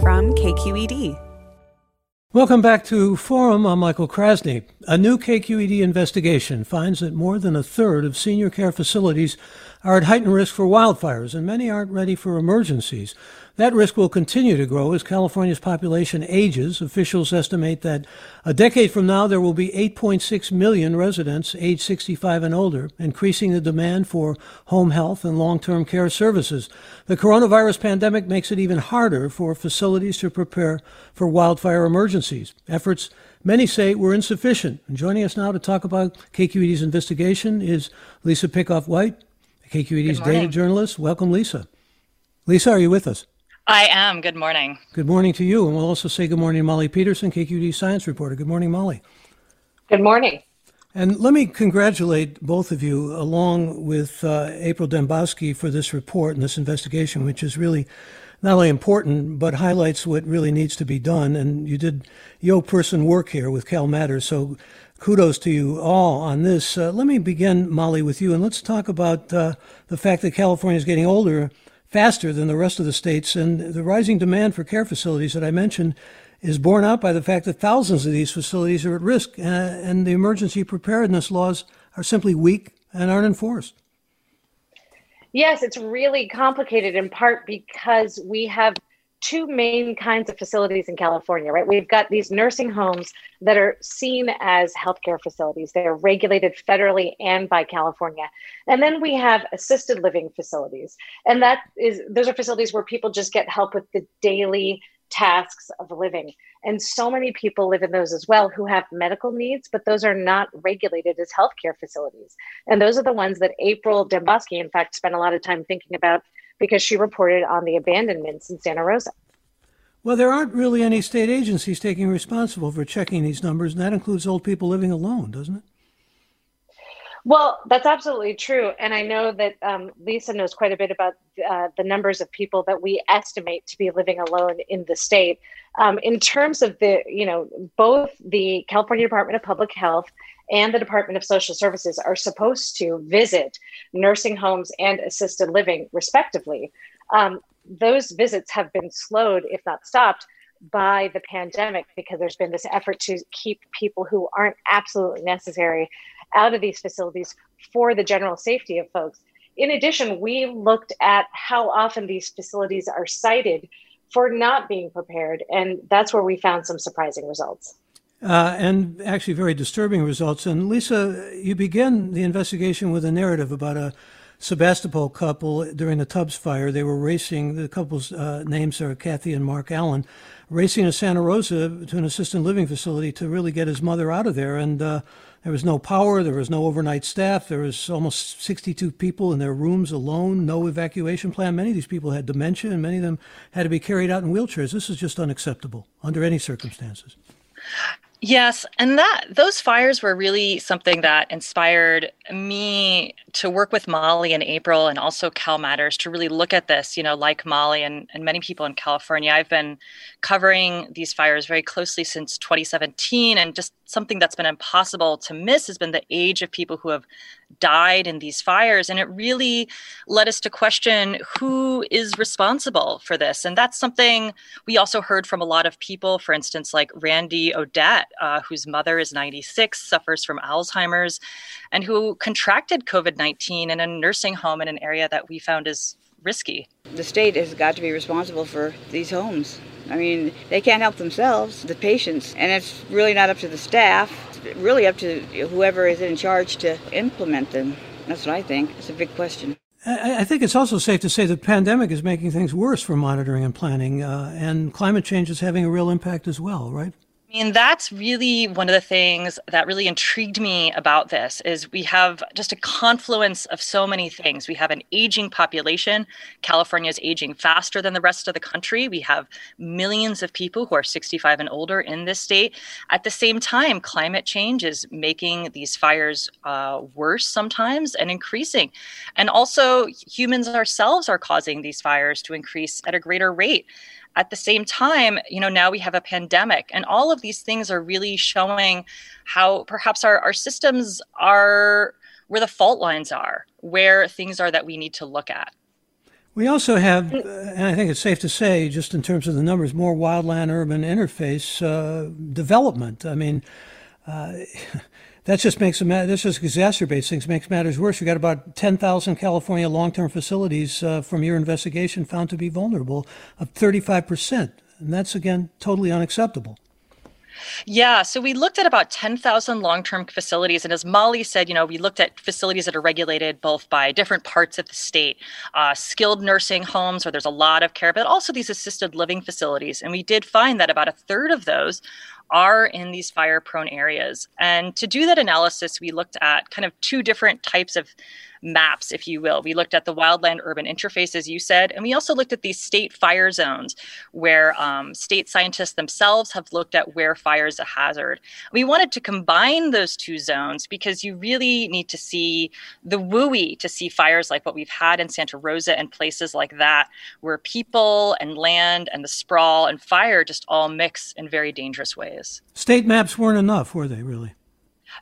from KQED. Welcome back to Forum. I'm Michael Krasny. A new KQED investigation finds that more than a third of senior care facilities are at heightened risk for wildfires, and many aren't ready for emergencies. That risk will continue to grow as California's population ages. Officials estimate that a decade from now, there will be 8.6 million residents age 65 and older, increasing the demand for home health and long term care services. The coronavirus pandemic makes it even harder for facilities to prepare for wildfire emergencies. Efforts many say were insufficient. And joining us now to talk about KQED's investigation is Lisa Pickoff White, KQED's data journalist. Welcome, Lisa. Lisa, are you with us? I am. Good morning. Good morning to you. And we'll also say good morning to Molly Peterson, KQED science reporter. Good morning, Molly. Good morning. And let me congratulate both of you, along with uh, April Dembosky, for this report and this investigation, which is really not only important, but highlights what really needs to be done. And you did yo person work here with Cal Matters. So kudos to you all on this. Uh, let me begin, Molly, with you. And let's talk about uh, the fact that California is getting older faster than the rest of the states. And the rising demand for care facilities that I mentioned is borne out by the fact that thousands of these facilities are at risk, uh, and the emergency preparedness laws are simply weak and aren't enforced. Yes, it's really complicated in part because we have two main kinds of facilities in California, right? We've got these nursing homes that are seen as healthcare facilities. They're regulated federally and by California. And then we have assisted living facilities. And that is those are facilities where people just get help with the daily tasks of living. And so many people live in those as well who have medical needs, but those are not regulated as healthcare facilities. And those are the ones that April Dembosky, in fact, spent a lot of time thinking about because she reported on the abandonments in Santa Rosa. Well, there aren't really any state agencies taking responsible for checking these numbers, and that includes old people living alone, doesn't it? Well, that's absolutely true. And I know that um, Lisa knows quite a bit about uh, the numbers of people that we estimate to be living alone in the state. Um, in terms of the, you know, both the California Department of Public Health and the Department of Social Services are supposed to visit nursing homes and assisted living, respectively. Um, those visits have been slowed, if not stopped, by the pandemic because there's been this effort to keep people who aren't absolutely necessary out of these facilities for the general safety of folks. In addition, we looked at how often these facilities are cited for not being prepared, and that's where we found some surprising results. Uh, and actually very disturbing results. And Lisa, you begin the investigation with a narrative about a Sebastopol couple during the Tubbs fire. They were racing, the couple's uh, names are Kathy and Mark Allen, racing to Santa Rosa to an assisted living facility to really get his mother out of there. And uh, there was no power, there was no overnight staff, there was almost 62 people in their rooms alone, no evacuation plan. Many of these people had dementia, and many of them had to be carried out in wheelchairs. This is just unacceptable under any circumstances. Yes, and that those fires were really something that inspired me to work with Molly and April and also Cal Matters to really look at this, you know, like Molly and, and many people in California. I've been covering these fires very closely since 2017 and just something that's been impossible to miss has been the age of people who have died in these fires. And it really led us to question who is responsible for this. And that's something we also heard from a lot of people, for instance, like Randy Odette, uh, whose mother is 96, suffers from Alzheimer's, and who contracted COVID 19 in a nursing home in an area that we found is risky. The state has got to be responsible for these homes. I mean, they can't help themselves, the patients, and it's really not up to the staff. Really up to whoever is in charge to implement them. That's what I think. It's a big question. I think it's also safe to say the pandemic is making things worse for monitoring and planning, uh, and climate change is having a real impact as well, right? Mean, that's really one of the things that really intrigued me about this is we have just a confluence of so many things. We have an aging population. California is aging faster than the rest of the country. We have millions of people who are 65 and older in this state. At the same time, climate change is making these fires uh, worse sometimes and increasing. And also, humans ourselves are causing these fires to increase at a greater rate at the same time you know now we have a pandemic and all of these things are really showing how perhaps our, our systems are where the fault lines are where things are that we need to look at we also have, uh, and I think it's safe to say, just in terms of the numbers, more wildland urban interface uh, development. I mean, uh, that just makes this just exacerbates things, makes matters worse. You got about 10,000 California long-term facilities uh, from your investigation found to be vulnerable, of 35%. And that's, again, totally unacceptable. Yeah, so we looked at about 10,000 long term facilities. And as Molly said, you know, we looked at facilities that are regulated both by different parts of the state, uh, skilled nursing homes where there's a lot of care, but also these assisted living facilities. And we did find that about a third of those are in these fire prone areas. And to do that analysis, we looked at kind of two different types of maps, if you will. We looked at the wildland urban interface, as you said, and we also looked at these state fire zones where um, state scientists themselves have looked at where fire is a hazard. We wanted to combine those two zones because you really need to see the WUI to see fires like what we've had in Santa Rosa and places like that, where people and land and the sprawl and fire just all mix in very dangerous ways. State maps weren't enough, were they really?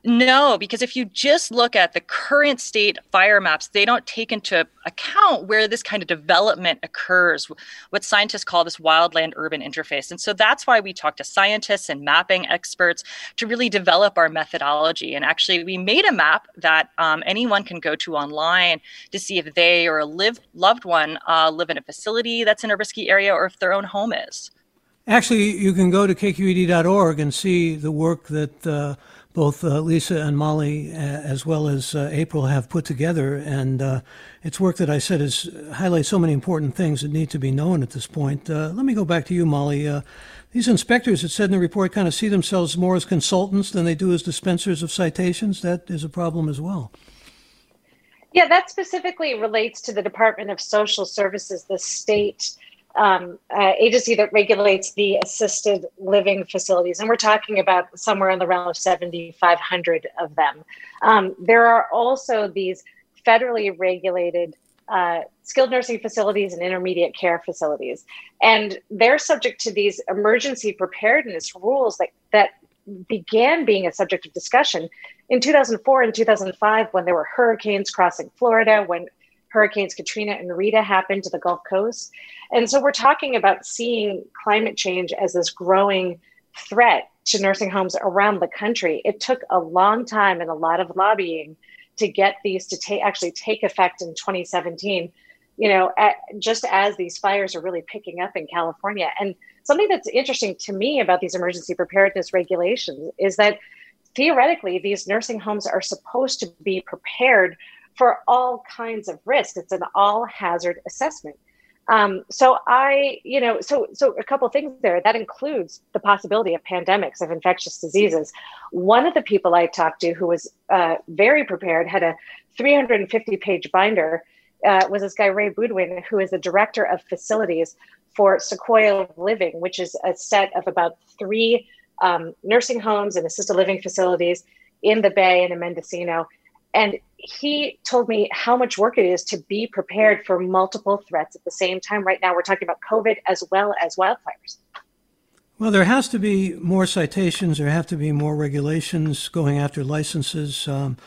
No, because if you just look at the current state fire maps, they don't take into account where this kind of development occurs, what scientists call this wildland urban interface. And so that's why we talk to scientists and mapping experts to really develop our methodology. And actually, we made a map that um, anyone can go to online to see if they or a live, loved one uh, live in a facility that's in a risky area or if their own home is. Actually, you can go to kqed.org and see the work that. Uh, both uh, Lisa and Molly, uh, as well as uh, April, have put together. And uh, it's work that I said is highlights so many important things that need to be known at this point. Uh, let me go back to you, Molly. Uh, these inspectors, it said in the report, kind of see themselves more as consultants than they do as dispensers of citations. That is a problem as well. Yeah, that specifically relates to the Department of Social Services, the state um, uh, agency that regulates the assisted living facilities, and we're talking about somewhere in the realm of 7,500 of them. Um, there are also these federally regulated uh, skilled nursing facilities and intermediate care facilities, and they're subject to these emergency preparedness rules that that began being a subject of discussion in 2004 and 2005 when there were hurricanes crossing Florida, when Hurricanes Katrina and Rita happened to the Gulf Coast. And so we're talking about seeing climate change as this growing threat to nursing homes around the country. It took a long time and a lot of lobbying to get these to take actually take effect in 2017 you know at, just as these fires are really picking up in california and something that's interesting to me about these emergency preparedness regulations is that theoretically these nursing homes are supposed to be prepared for all kinds of risk. It's an all hazard assessment. Um, so I, you know, so so a couple things there. That includes the possibility of pandemics of infectious diseases. One of the people I talked to who was uh, very prepared had a 350 page binder. Uh, was this guy Ray Boudwin, who is the director of facilities for Sequoia Living, which is a set of about three um, nursing homes and assisted living facilities in the Bay and in Mendocino. And he told me how much work it is to be prepared for multiple threats at the same time. Right now, we're talking about COVID as well as wildfires. Well, there has to be more citations. There have to be more regulations going after licenses. Um,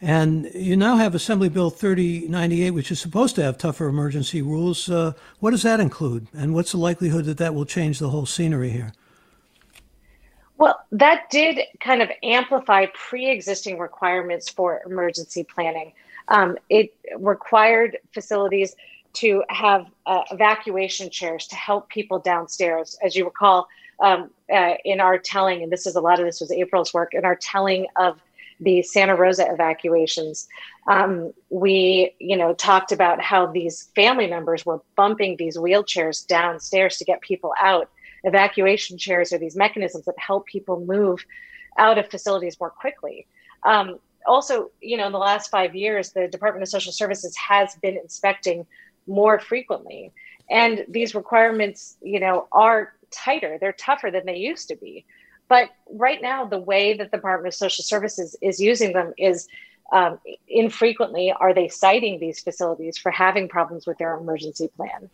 and you now have Assembly Bill 3098, which is supposed to have tougher emergency rules. Uh, what does that include? And what's the likelihood that that will change the whole scenery here? Well, that did kind of amplify pre existing requirements for emergency planning. Um, it required facilities to have uh, evacuation chairs to help people downstairs. As you recall, um, uh, in our telling, and this is a lot of this was April's work, in our telling of the Santa Rosa evacuations, um, we, you know, talked about how these family members were bumping these wheelchairs downstairs to get people out evacuation chairs or these mechanisms that help people move out of facilities more quickly. Um, also, you know, in the last five years, the Department of Social Services has been inspecting more frequently. And these requirements, you know, are tighter, they're tougher than they used to be. But right now, the way that the Department of Social Services is using them is um, infrequently are they citing these facilities for having problems with their emergency plan.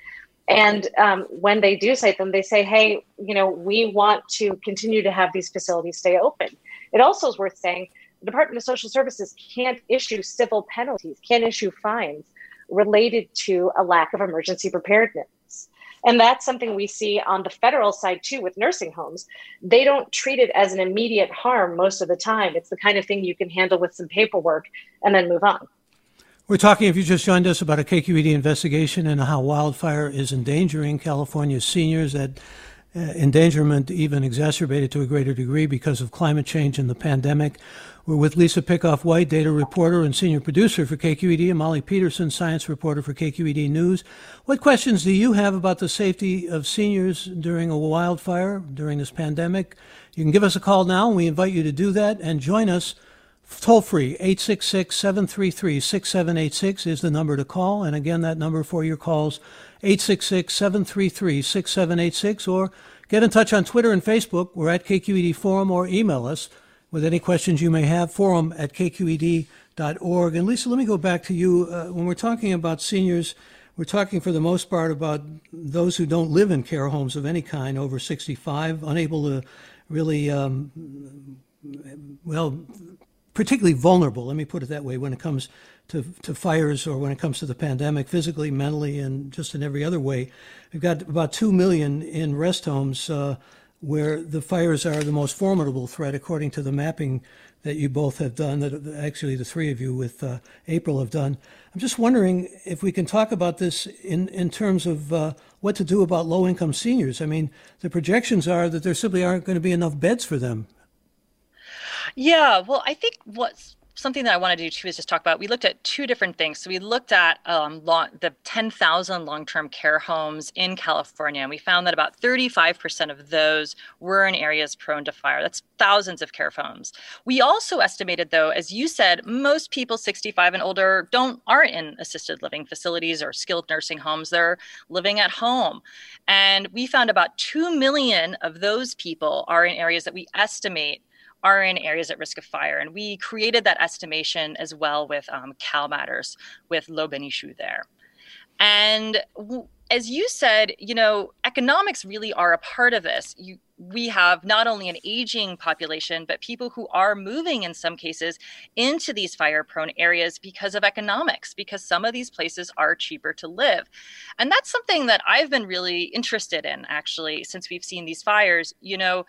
And um, when they do cite them, they say, hey, you know, we want to continue to have these facilities stay open. It also is worth saying the Department of Social Services can't issue civil penalties, can't issue fines related to a lack of emergency preparedness. And that's something we see on the federal side too with nursing homes. They don't treat it as an immediate harm most of the time. It's the kind of thing you can handle with some paperwork and then move on. We're talking, if you just joined us, about a KQED investigation and how wildfire is endangering California's seniors. That uh, endangerment even exacerbated to a greater degree because of climate change and the pandemic. We're with Lisa Pickoff White, data reporter and senior producer for KQED, and Molly Peterson, science reporter for KQED News. What questions do you have about the safety of seniors during a wildfire, during this pandemic? You can give us a call now, and we invite you to do that and join us. Toll free, 866 733 6786 is the number to call. And again, that number for your calls, 866 733 6786, or get in touch on Twitter and Facebook. We're at KQED Forum, or email us with any questions you may have. Forum at kqed.org. And Lisa, let me go back to you. Uh, when we're talking about seniors, we're talking for the most part about those who don't live in care homes of any kind over 65, unable to really, um, well, particularly vulnerable, let me put it that way, when it comes to, to fires or when it comes to the pandemic, physically, mentally, and just in every other way. We've got about 2 million in rest homes. Uh, where the fires are the most formidable threat, according to the mapping that you both have done, that actually the three of you with uh, April have done. I'm just wondering if we can talk about this in, in terms of uh, what to do about low income seniors. I mean, the projections are that there simply aren't going to be enough beds for them. Yeah, well, I think what's something that I want to do too is just talk about. We looked at two different things. So we looked at um, long, the 10,000 long-term care homes in California, and we found that about 35% of those were in areas prone to fire. That's thousands of care homes. We also estimated, though, as you said, most people 65 and older don't aren't in assisted living facilities or skilled nursing homes. They're living at home, and we found about two million of those people are in areas that we estimate are in areas at risk of fire. And we created that estimation as well with um, CalMatters, with Lo Benichou there. And w- as you said, you know, economics really are a part of this. You, we have not only an aging population, but people who are moving in some cases into these fire prone areas because of economics, because some of these places are cheaper to live. And that's something that I've been really interested in actually since we've seen these fires. You know,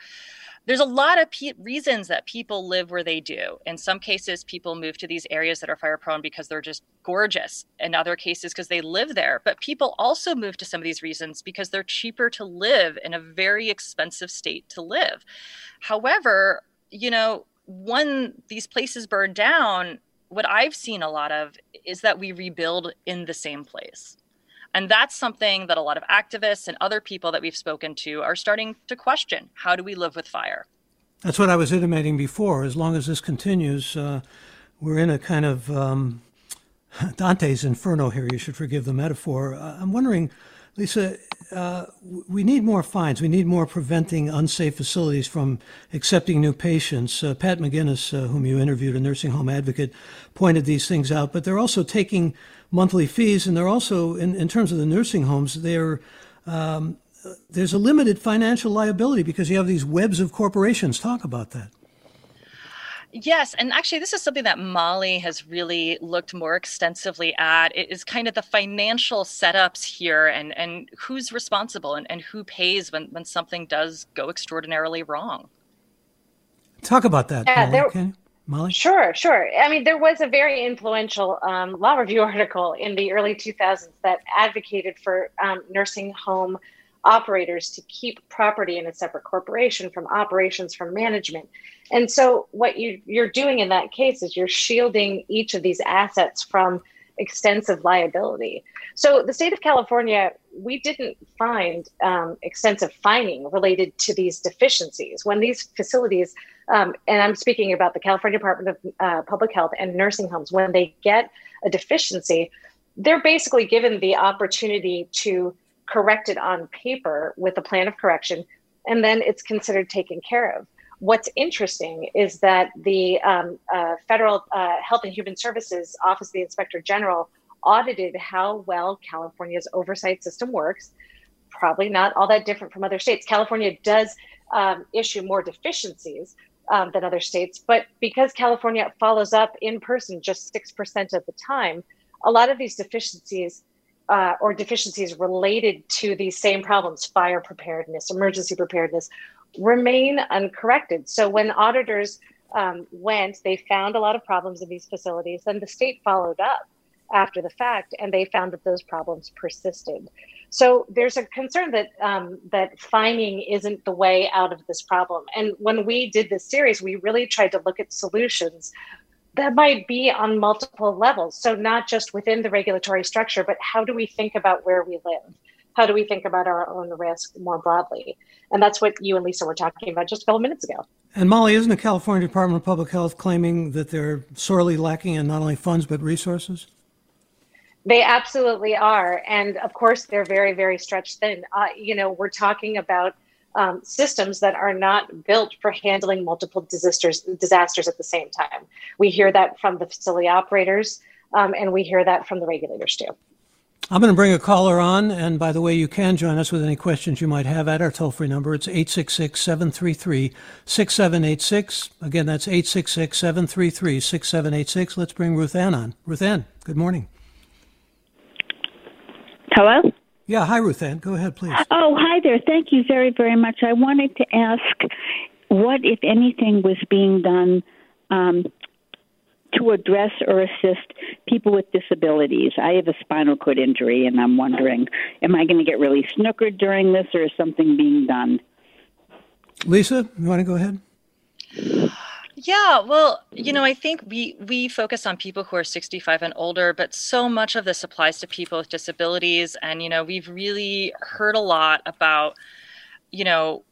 there's a lot of pe- reasons that people live where they do. In some cases, people move to these areas that are fire prone because they're just gorgeous. In other cases, because they live there. But people also move to some of these reasons because they're cheaper to live in a very expensive state to live. However, you know, when these places burn down, what I've seen a lot of is that we rebuild in the same place. And that's something that a lot of activists and other people that we've spoken to are starting to question. How do we live with fire? That's what I was intimating before. As long as this continues, uh, we're in a kind of um, Dante's Inferno here. You should forgive the metaphor. Uh, I'm wondering, Lisa, uh, we need more fines. We need more preventing unsafe facilities from accepting new patients. Uh, Pat McGinnis, uh, whom you interviewed, a nursing home advocate, pointed these things out. But they're also taking monthly fees, and they're also, in, in terms of the nursing homes, um, there's a limited financial liability because you have these webs of corporations. Talk about that. Yes, and actually, this is something that Molly has really looked more extensively at. It is kind of the financial setups here, and and who's responsible and, and who pays when when something does go extraordinarily wrong. Talk about that, yeah, Molly. There, Molly? Sure, sure. I mean, there was a very influential um, law review article in the early 2000s that advocated for um, nursing home operators to keep property in a separate corporation from operations from management. And so, what you, you're doing in that case is you're shielding each of these assets from extensive liability. So the state of California, we didn't find um, extensive fining related to these deficiencies. When these facilities, um, and I'm speaking about the California Department of uh, Public Health and nursing homes, when they get a deficiency, they're basically given the opportunity to correct it on paper with a plan of correction, and then it's considered taken care of. What's interesting is that the um, uh, Federal uh, Health and Human Services Office of the Inspector General audited how well California's oversight system works. Probably not all that different from other states. California does um, issue more deficiencies um, than other states, but because California follows up in person just 6% of the time, a lot of these deficiencies uh, or deficiencies related to these same problems fire preparedness, emergency preparedness remain uncorrected. So when auditors um, went, they found a lot of problems in these facilities. Then the state followed up after the fact, and they found that those problems persisted. So there's a concern that um, that fining isn't the way out of this problem. And when we did this series, we really tried to look at solutions that might be on multiple levels. So, not just within the regulatory structure, but how do we think about where we live? How do we think about our own risk more broadly? And that's what you and Lisa were talking about just a couple minutes ago. And Molly, isn't the California Department of Public Health claiming that they're sorely lacking in not only funds but resources? They absolutely are. And of course, they're very, very stretched thin. Uh, you know, we're talking about um, systems that are not built for handling multiple disasters, disasters at the same time. We hear that from the facility operators, um, and we hear that from the regulators too. I'm going to bring a caller on, and by the way, you can join us with any questions you might have at our toll free number. It's 866 733 6786. Again, that's 866 733 6786. Let's bring Ruth Ann on. Ruth Ann, good morning. Hello? Yeah, hi, Ruth Ann. Go ahead, please. Oh, hi there. Thank you very, very much. I wanted to ask what, if anything, was being done um, to address or assist people with disabilities. I have a spinal cord injury, and I'm wondering, am I going to get really snookered during this, or is something being done? Lisa, you want to go ahead? Yeah, well, you know, I think we we focus on people who are 65 and older, but so much of this applies to people with disabilities and you know, we've really heard a lot about you know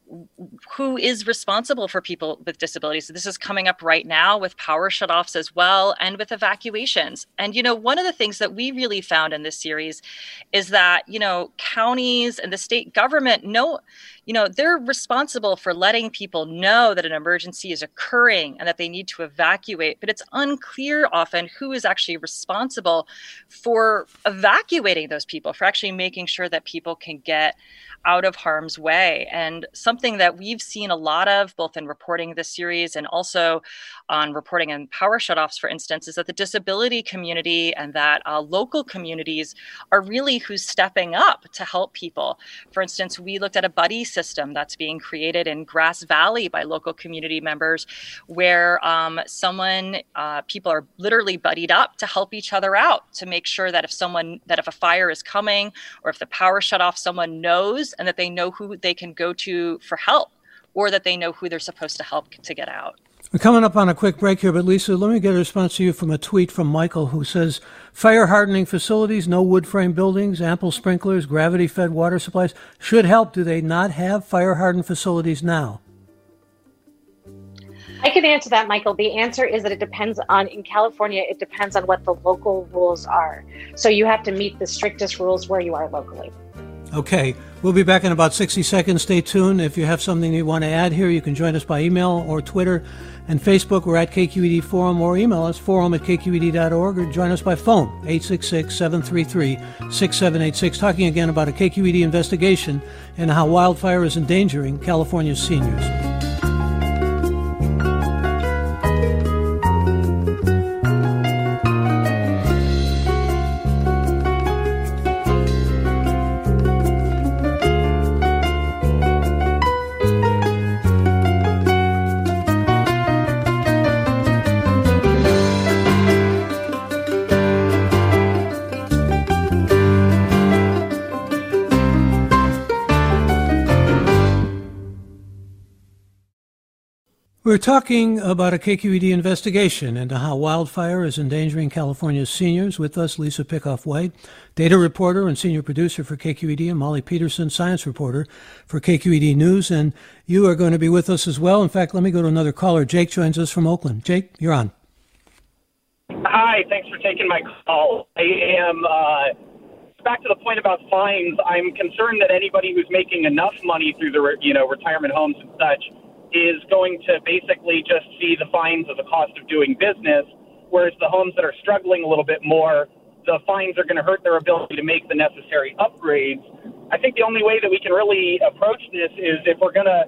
who is responsible for people with disabilities. So this is coming up right now with power shutoffs as well and with evacuations. And you know one of the things that we really found in this series is that you know counties and the state government know you know they're responsible for letting people know that an emergency is occurring and that they need to evacuate. But it's unclear often who is actually responsible for evacuating those people for actually making sure that people can get out of harm's way. And something that we've seen a lot of, both in reporting this series and also on reporting and power shutoffs, for instance, is that the disability community and that uh, local communities are really who's stepping up to help people. For instance, we looked at a buddy system that's being created in Grass Valley by local community members, where um, someone, uh, people are literally buddied up to help each other out to make sure that if someone, that if a fire is coming or if the power shut off, someone knows and that they know who they can go to for help or that they know who they're supposed to help to get out. We're coming up on a quick break here, but Lisa, let me get a response to you from a tweet from Michael who says fire hardening facilities, no wood frame buildings, ample sprinklers, gravity fed water supplies should help. Do they not have fire hardened facilities now? I can answer that, Michael. The answer is that it depends on, in California, it depends on what the local rules are. So you have to meet the strictest rules where you are locally. Okay, we'll be back in about 60 seconds. Stay tuned. If you have something you want to add here, you can join us by email or Twitter and Facebook. We're at KQED Forum or email us forum at kqed.org or join us by phone 866 733 6786. Talking again about a KQED investigation and how wildfire is endangering California's seniors. We're talking about a KQED investigation into how wildfire is endangering California's seniors. With us, Lisa Pickoff White, data reporter and senior producer for KQED, and Molly Peterson, science reporter for KQED News. And you are going to be with us as well. In fact, let me go to another caller. Jake joins us from Oakland. Jake, you're on. Hi, thanks for taking my call. I am uh, back to the point about fines. I'm concerned that anybody who's making enough money through the you know retirement homes and such is going to basically just see the fines as a cost of doing business, whereas the homes that are struggling a little bit more, the fines are going to hurt their ability to make the necessary upgrades. I think the only way that we can really approach this is if we're going to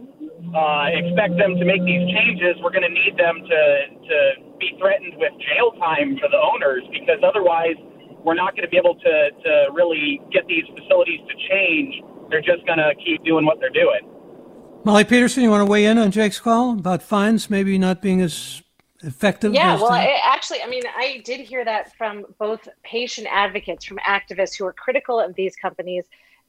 uh, expect them to make these changes, we're going to need them to, to be threatened with jail time for the owners because otherwise we're not going to be able to, to really get these facilities to change. They're just going to keep doing what they're doing. Molly Peterson, you want to weigh in on Jake's call about fines maybe not being as effective? Yeah, as well, I, actually, I mean, I did hear that from both patient advocates, from activists who are critical of these companies,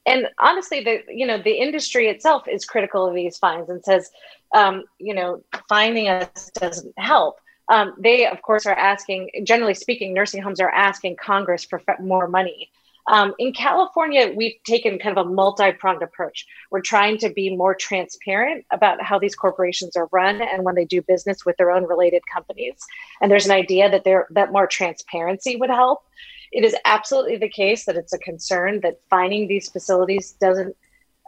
and honestly, the you know the industry itself is critical of these fines and says, um, you know, finding us doesn't help. Um, they, of course, are asking. Generally speaking, nursing homes are asking Congress for more money. Um, in California, we've taken kind of a multi pronged approach. We're trying to be more transparent about how these corporations are run and when they do business with their own related companies. And there's an idea that there that more transparency would help. It is absolutely the case that it's a concern that finding these facilities doesn't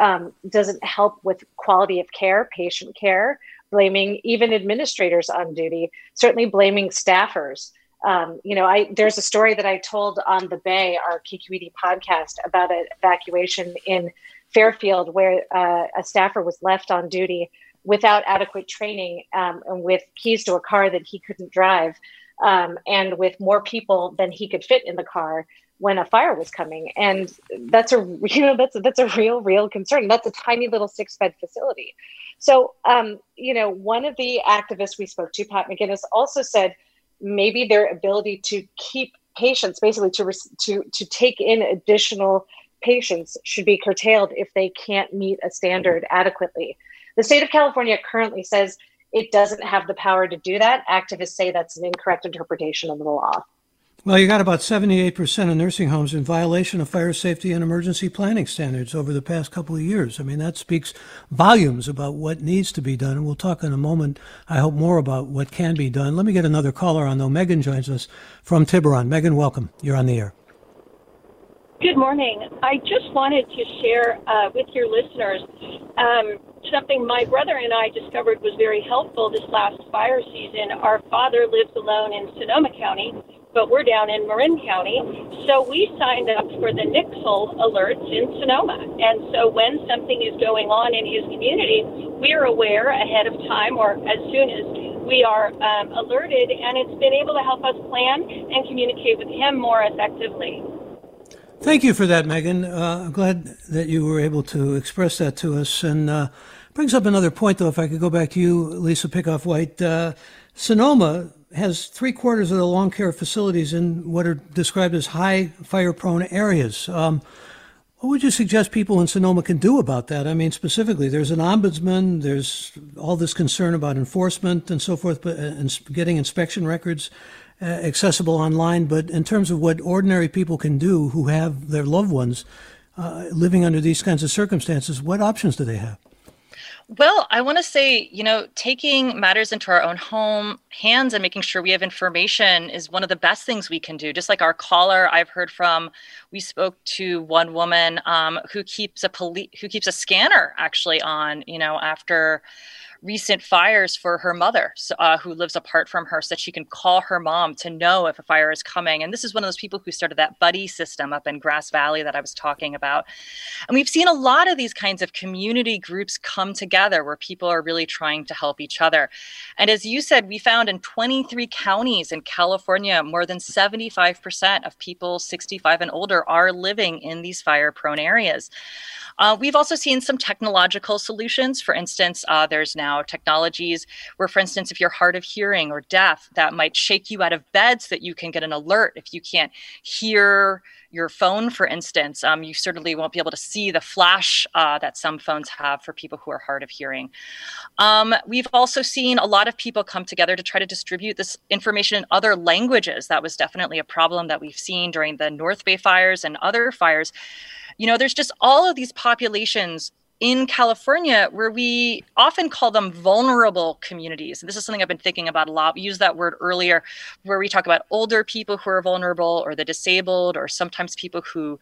um, doesn't help with quality of care, patient care. Blaming even administrators on duty, certainly blaming staffers um, you know, I there's a story that I told on the Bay, our KQED podcast, about an evacuation in Fairfield where uh, a staffer was left on duty without adequate training um, and with keys to a car that he couldn't drive, um, and with more people than he could fit in the car when a fire was coming. And that's a you know that's a, that's a real real concern. That's a tiny little six bed facility. So um, you know, one of the activists we spoke to, Pat McGinnis, also said maybe their ability to keep patients, basically to to to take in additional patients, should be curtailed if they can't meet a standard adequately. The state of California currently says it doesn't have the power to do that. Activists say that's an incorrect interpretation of the law. Well, you got about 78% of nursing homes in violation of fire safety and emergency planning standards over the past couple of years. I mean, that speaks volumes about what needs to be done. And we'll talk in a moment, I hope, more about what can be done. Let me get another caller on, though. Megan joins us from Tiburon. Megan, welcome. You're on the air. Good morning. I just wanted to share uh, with your listeners um, something my brother and I discovered was very helpful this last fire season. Our father lives alone in Sonoma County but we're down in Marin County. So we signed up for the Nixle alerts in Sonoma. And so when something is going on in his community, we're aware ahead of time or as soon as we are um, alerted, and it's been able to help us plan and communicate with him more effectively. Thank you for that, Megan. Uh, I'm glad that you were able to express that to us. And uh, brings up another point, though, if I could go back to you, Lisa Pickoff White. Uh, Sonoma has three quarters of the long care facilities in what are described as high fire prone areas. Um, what would you suggest people in Sonoma can do about that? I mean, specifically, there's an ombudsman, there's all this concern about enforcement and so forth, but uh, getting inspection records uh, accessible online. But in terms of what ordinary people can do who have their loved ones uh, living under these kinds of circumstances, what options do they have? Well, I want to say, you know, taking matters into our own home hands and making sure we have information is one of the best things we can do. Just like our caller, I've heard from. We spoke to one woman um, who keeps a police who keeps a scanner actually on, you know, after recent fires for her mother, uh, who lives apart from her, so that she can call her mom to know if a fire is coming. And this is one of those people who started that buddy system up in Grass Valley that I was talking about. And we've seen a lot of these kinds of community groups come together where people are really trying to help each other. And as you said, we found in 23 counties in California, more than 75% of people 65 and older are living in these fire prone areas. Uh, we've also seen some technological solutions. For instance, uh, there's now technologies where, for instance, if you're hard of hearing or deaf, that might shake you out of bed so that you can get an alert if you can't hear your phone, for instance. Um, you certainly won't be able to see the flash uh, that some phones have for people who are hard of hearing. Um, we've also seen a lot of people come together to try to distribute this information in other languages. That was definitely a problem that we've seen during the North Bay fires and other fires. You know, there's just all of these populations in California, where we often call them vulnerable communities. This is something I've been thinking about a lot. We used that word earlier, where we talk about older people who are vulnerable, or the disabled, or sometimes people who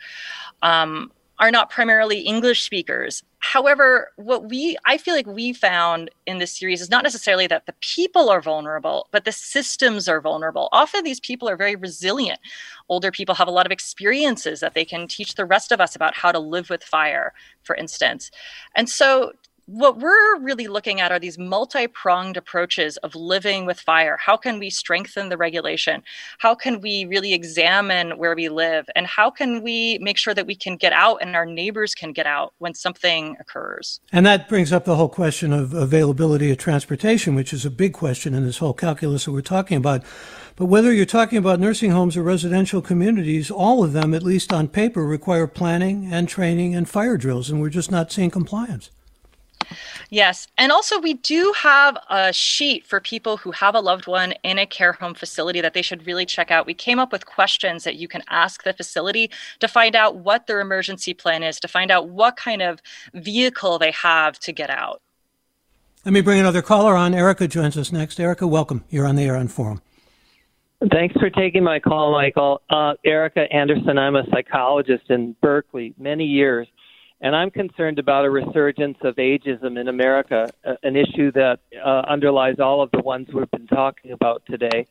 um, are not primarily English speakers. However, what we I feel like we found in this series is not necessarily that the people are vulnerable, but the systems are vulnerable. Often these people are very resilient. Older people have a lot of experiences that they can teach the rest of us about how to live with fire, for instance. And so what we're really looking at are these multi-pronged approaches of living with fire. How can we strengthen the regulation? How can we really examine where we live? And how can we make sure that we can get out and our neighbors can get out when something occurs? And that brings up the whole question of availability of transportation which is a big question in this whole calculus that we're talking about. But whether you're talking about nursing homes or residential communities, all of them, at least on paper, require planning and training and fire drills, and we're just not seeing compliance. Yes. And also, we do have a sheet for people who have a loved one in a care home facility that they should really check out. We came up with questions that you can ask the facility to find out what their emergency plan is, to find out what kind of vehicle they have to get out. Let me bring another caller on. Erica joins us next. Erica, welcome. You're on the air on Forum. Thanks for taking my call, Michael. Uh, Erica Anderson, I'm a psychologist in Berkeley, many years. And I'm concerned about a resurgence of ageism in America, uh, an issue that uh, underlies all of the ones we've been talking about today.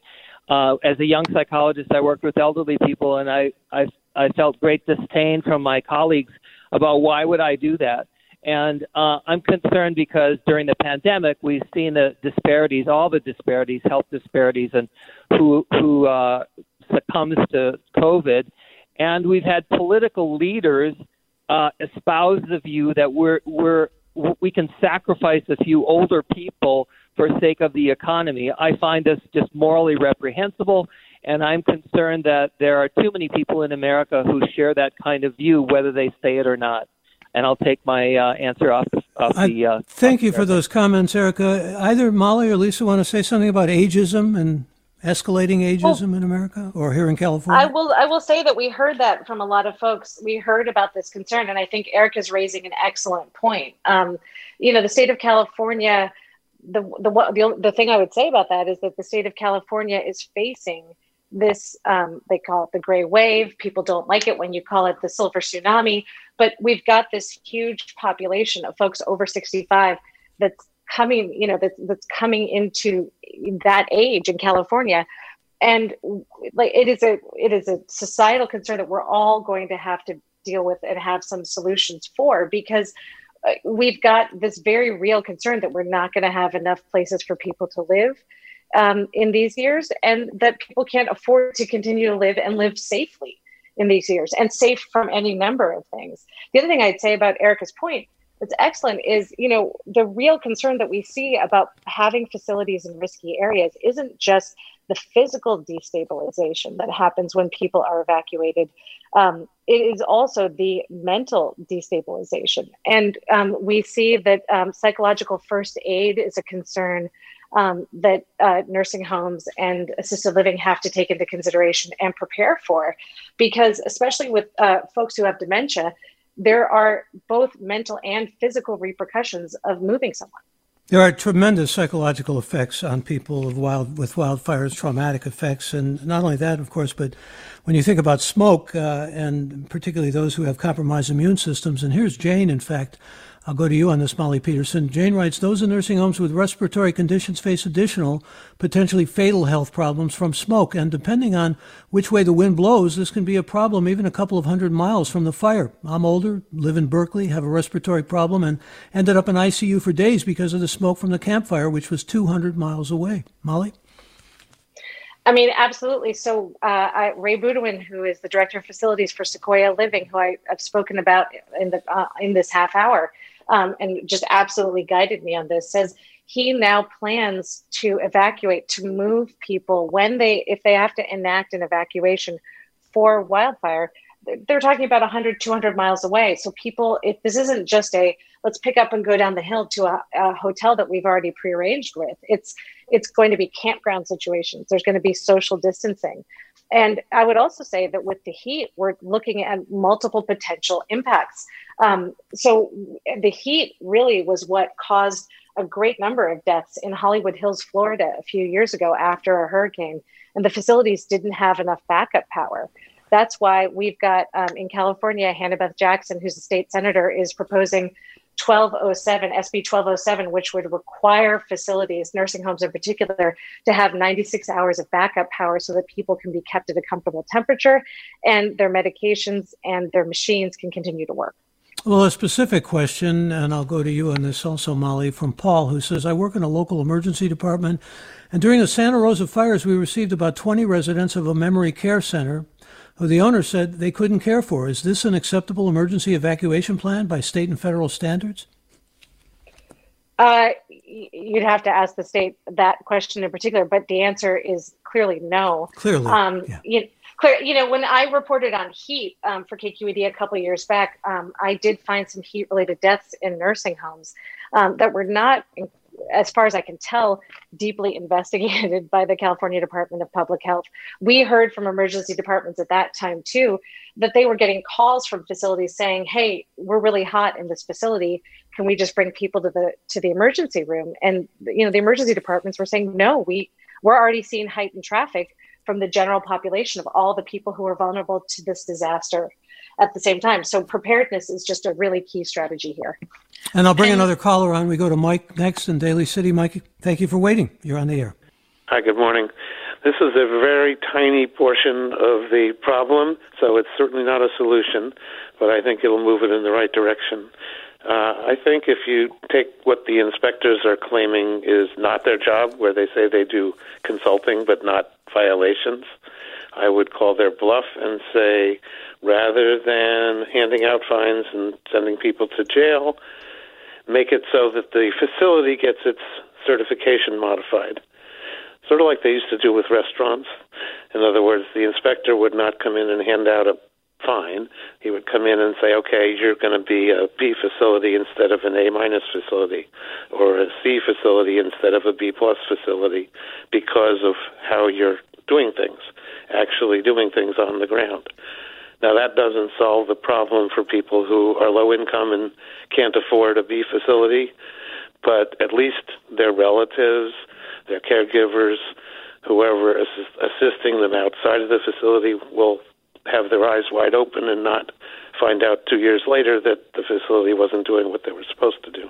Uh, as a young psychologist, I worked with elderly people, and I, I, I felt great disdain from my colleagues about why would I do that. And uh, I'm concerned because during the pandemic, we've seen the disparities, all the disparities, health disparities, and who who uh, succumbs to COVID. And we've had political leaders uh, espouse the view that we're we're we can sacrifice a few older people for sake of the economy. I find this just morally reprehensible, and I'm concerned that there are too many people in America who share that kind of view, whether they say it or not. And I'll take my uh, answer off, off the. Uh, thank you for those comments, Erica. Either Molly or Lisa want to say something about ageism and escalating ageism well, in America or here in California? I will I will say that we heard that from a lot of folks. We heard about this concern, and I think Eric is raising an excellent point. Um, you know, the state of California. The, the the the thing I would say about that is that the state of California is facing this um, they call it the gray wave people don't like it when you call it the silver tsunami but we've got this huge population of folks over 65 that's coming, you know, that's, that's coming into that age in California. And like it is a it is a societal concern that we're all going to have to deal with and have some solutions for because uh, we've got this very real concern that we're not going to have enough places for people to live um, in these years and that people can't afford to continue to live and live safely in these years and safe from any number of things. The other thing I'd say about Erica's point that's excellent is you know the real concern that we see about having facilities in risky areas isn't just the physical destabilization that happens when people are evacuated. Um, it is also the mental destabilization. And um, we see that um, psychological first aid is a concern um, that uh, nursing homes and assisted living have to take into consideration and prepare for because especially with uh, folks who have dementia there are both mental and physical repercussions of moving someone. There are tremendous psychological effects on people of wild, with wildfires, traumatic effects, and not only that, of course, but when you think about smoke, uh, and particularly those who have compromised immune systems, and here's Jane, in fact, I'll go to you on this, Molly Peterson. Jane writes Those in nursing homes with respiratory conditions face additional, potentially fatal health problems from smoke. And depending on which way the wind blows, this can be a problem even a couple of hundred miles from the fire. I'm older, live in Berkeley, have a respiratory problem, and ended up in ICU for days because of the smoke from the Camp Fire, which was 200 miles away. Molly? I mean, absolutely. So, uh, I, Ray Budowin, who is the director of facilities for Sequoia Living, who I, have spoken about in the uh, in this half hour, um, and just absolutely guided me on this, says he now plans to evacuate, to move people when they, if they have to enact an evacuation for wildfire, they're talking about 100, 200 miles away. So people, if this isn't just a let's pick up and go down the hill to a, a hotel that we've already prearranged with, it's it's going to be campground situations. There's going to be social distancing. And I would also say that with the heat, we're looking at multiple potential impacts. Um, so the heat really was what caused a great number of deaths in Hollywood Hills, Florida, a few years ago after a hurricane, and the facilities didn't have enough backup power. That's why we've got um, in California, Hannah Beth Jackson, who's a state senator, is proposing 1207, SB 1207, which would require facilities, nursing homes in particular, to have 96 hours of backup power so that people can be kept at a comfortable temperature and their medications and their machines can continue to work. Well, a specific question, and I'll go to you on this also, Molly, from Paul, who says I work in a local emergency department, and during the Santa Rosa fires, we received about 20 residents of a memory care center who the owner said they couldn't care for. Is this an acceptable emergency evacuation plan by state and federal standards? Uh, you'd have to ask the state that question in particular, but the answer is clearly no. Clearly, um, yeah. you, clear, you know, when I reported on heat um, for KQED a couple years back, um, I did find some heat-related deaths in nursing homes um, that were not as far as I can tell, deeply investigated by the California Department of Public Health. We heard from emergency departments at that time too that they were getting calls from facilities saying, "Hey, we're really hot in this facility. Can we just bring people to the to the emergency room?" And you know, the emergency departments were saying, "No, we we're already seeing heightened traffic from the general population of all the people who are vulnerable to this disaster." At the same time. So preparedness is just a really key strategy here. And I'll bring and, another caller on. We go to Mike next in Daly City. Mike, thank you for waiting. You're on the air. Hi, good morning. This is a very tiny portion of the problem, so it's certainly not a solution, but I think it'll move it in the right direction. Uh, I think if you take what the inspectors are claiming is not their job, where they say they do consulting but not violations, I would call their bluff and say rather than handing out fines and sending people to jail, make it so that the facility gets its certification modified. Sort of like they used to do with restaurants. In other words, the inspector would not come in and hand out a fine. He would come in and say, okay, you're going to be a B facility instead of an A minus facility, or a C facility instead of a B plus facility because of how you're doing things, actually doing things on the ground. Now, that doesn't solve the problem for people who are low income and can't afford a B facility, but at least their relatives, their caregivers, whoever is assisting them outside of the facility will have their eyes wide open and not find out two years later that the facility wasn't doing what they were supposed to do.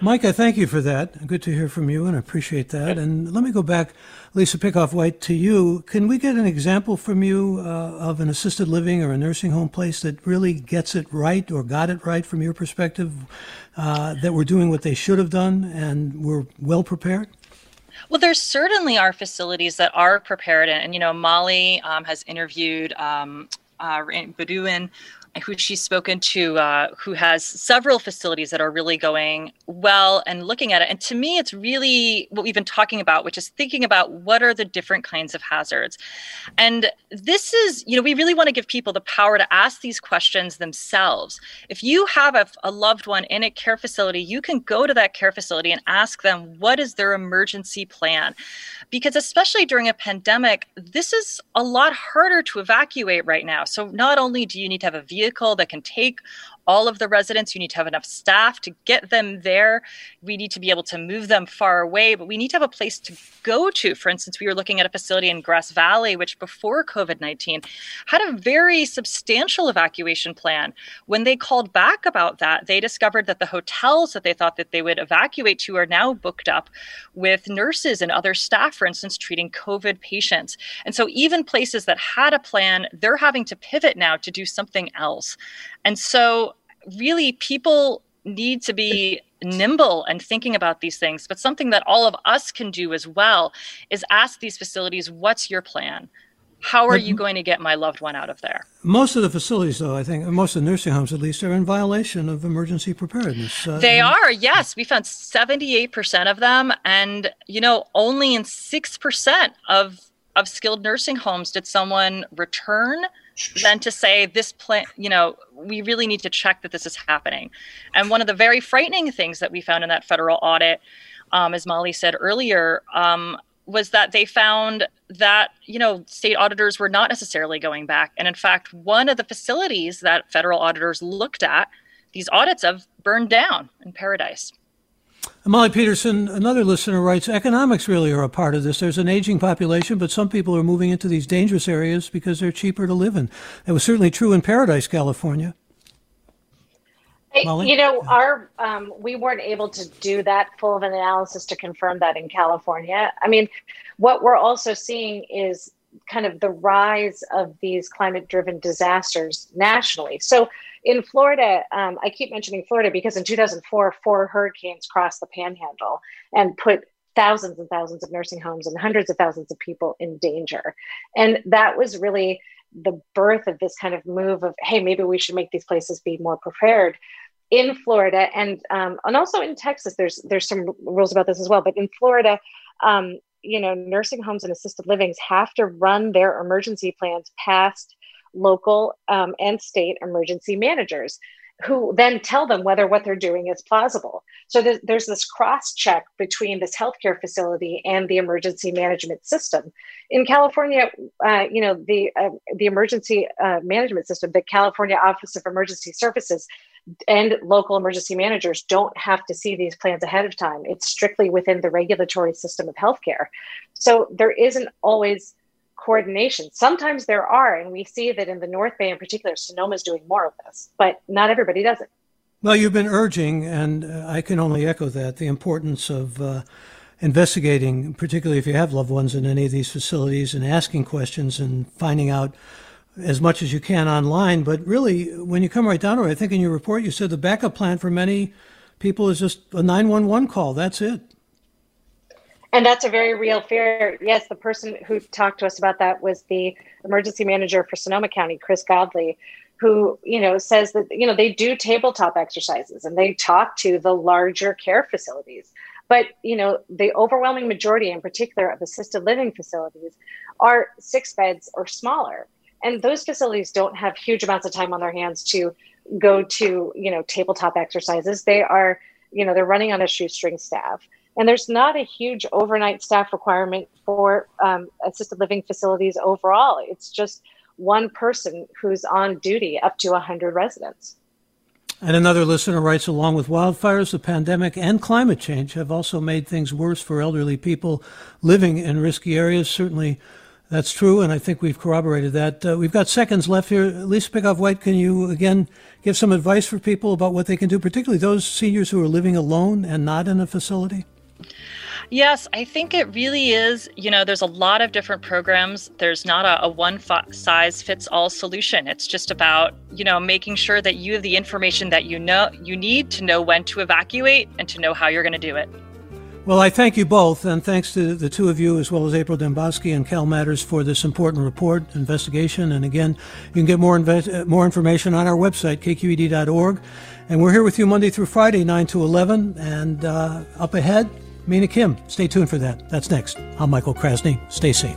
Mike, I thank you for that. Good to hear from you, and I appreciate that. And let me go back, Lisa Pickoff White, to you. Can we get an example from you uh, of an assisted living or a nursing home place that really gets it right or got it right from your perspective, uh, that we're doing what they should have done and we're well prepared? Well, there certainly are facilities that are prepared, and, you know, Molly um, has interviewed um, uh, who she's spoken to, uh, who has several facilities that are really going well and looking at it. And to me, it's really what we've been talking about, which is thinking about what are the different kinds of hazards. And this is, you know, we really want to give people the power to ask these questions themselves. If you have a, a loved one in a care facility, you can go to that care facility and ask them, what is their emergency plan? Because especially during a pandemic, this is a lot harder to evacuate right now. So not only do you need to have a vehicle, vehicle that can take all of the residents. You need to have enough staff to get them there. We need to be able to move them far away, but we need to have a place to go to. For instance, we were looking at a facility in Grass Valley, which before COVID 19 had a very substantial evacuation plan. When they called back about that, they discovered that the hotels that they thought that they would evacuate to are now booked up with nurses and other staff, for instance, treating COVID patients. And so even places that had a plan, they're having to pivot now to do something else. And so really people need to be nimble and thinking about these things but something that all of us can do as well is ask these facilities what's your plan? How are you going to get my loved one out of there? most of the facilities though i think most of the nursing homes at least are in violation of emergency preparedness. Uh, they are yes. We found 78% of them and you know only in 6% of of skilled nursing homes did someone return than to say this plan, you know, we really need to check that this is happening. And one of the very frightening things that we found in that federal audit, um, as Molly said earlier, um, was that they found that you know state auditors were not necessarily going back and in fact one of the facilities that federal auditors looked at these audits of burned down in paradise Molly Peterson, another listener writes, economics really are a part of this. There's an aging population, but some people are moving into these dangerous areas because they're cheaper to live in. That was certainly true in Paradise, California. Molly? You know, our um, we weren't able to do that full of an analysis to confirm that in California. I mean, what we're also seeing is kind of the rise of these climate-driven disasters nationally. So in Florida, um, I keep mentioning Florida because in 2004, four hurricanes crossed the panhandle and put thousands and thousands of nursing homes and hundreds of thousands of people in danger. And that was really the birth of this kind of move of, hey, maybe we should make these places be more prepared. In Florida and um, and also in Texas, there's there's some rules about this as well. But in Florida, um, you know, nursing homes and assisted livings have to run their emergency plans past local um, and state emergency managers who then tell them whether what they're doing is plausible. So there's, there's this cross check between this healthcare facility and the emergency management system. In California, uh, you know, the uh, the emergency uh, management system, the California Office of Emergency Services, and local emergency managers don't have to see these plans ahead of time. It's strictly within the regulatory system of healthcare. So there isn't always coordination. Sometimes there are, and we see that in the North Bay in particular, Sonoma is doing more of this, but not everybody does it. Well, you've been urging, and uh, I can only echo that, the importance of uh, investigating, particularly if you have loved ones in any of these facilities, and asking questions and finding out as much as you can online. But really, when you come right down to it, I think in your report you said the backup plan for many people is just a 911 call. That's it. And that's a very real fear. Yes, the person who talked to us about that was the emergency manager for Sonoma County, Chris Godley, who, you know, says that, you know, they do tabletop exercises and they talk to the larger care facilities. But, you know, the overwhelming majority in particular of assisted living facilities are six beds or smaller. And those facilities don't have huge amounts of time on their hands to go to, you know, tabletop exercises. They are, you know, they're running on a shoestring staff. And there's not a huge overnight staff requirement for um, assisted living facilities overall. It's just one person who's on duty up to 100 residents. And another listener writes Along with wildfires, the pandemic, and climate change have also made things worse for elderly people living in risky areas. Certainly, that's true, and I think we've corroborated that. Uh, we've got seconds left here. Lisa Pickoff White, can you again give some advice for people about what they can do, particularly those seniors who are living alone and not in a facility? Yes, I think it really is. You know, there's a lot of different programs. There's not a, a one size fits all solution. It's just about, you know, making sure that you have the information that you know you need to know when to evacuate and to know how you're going to do it. Well, I thank you both, and thanks to the two of you, as well as April Dembosky and Cal Matters, for this important report, investigation. And again, you can get more, uh, more information on our website, kqed.org. And we're here with you Monday through Friday, 9 to 11. And uh, up ahead, Mina Kim. Stay tuned for that. That's next. I'm Michael Krasny. Stay safe.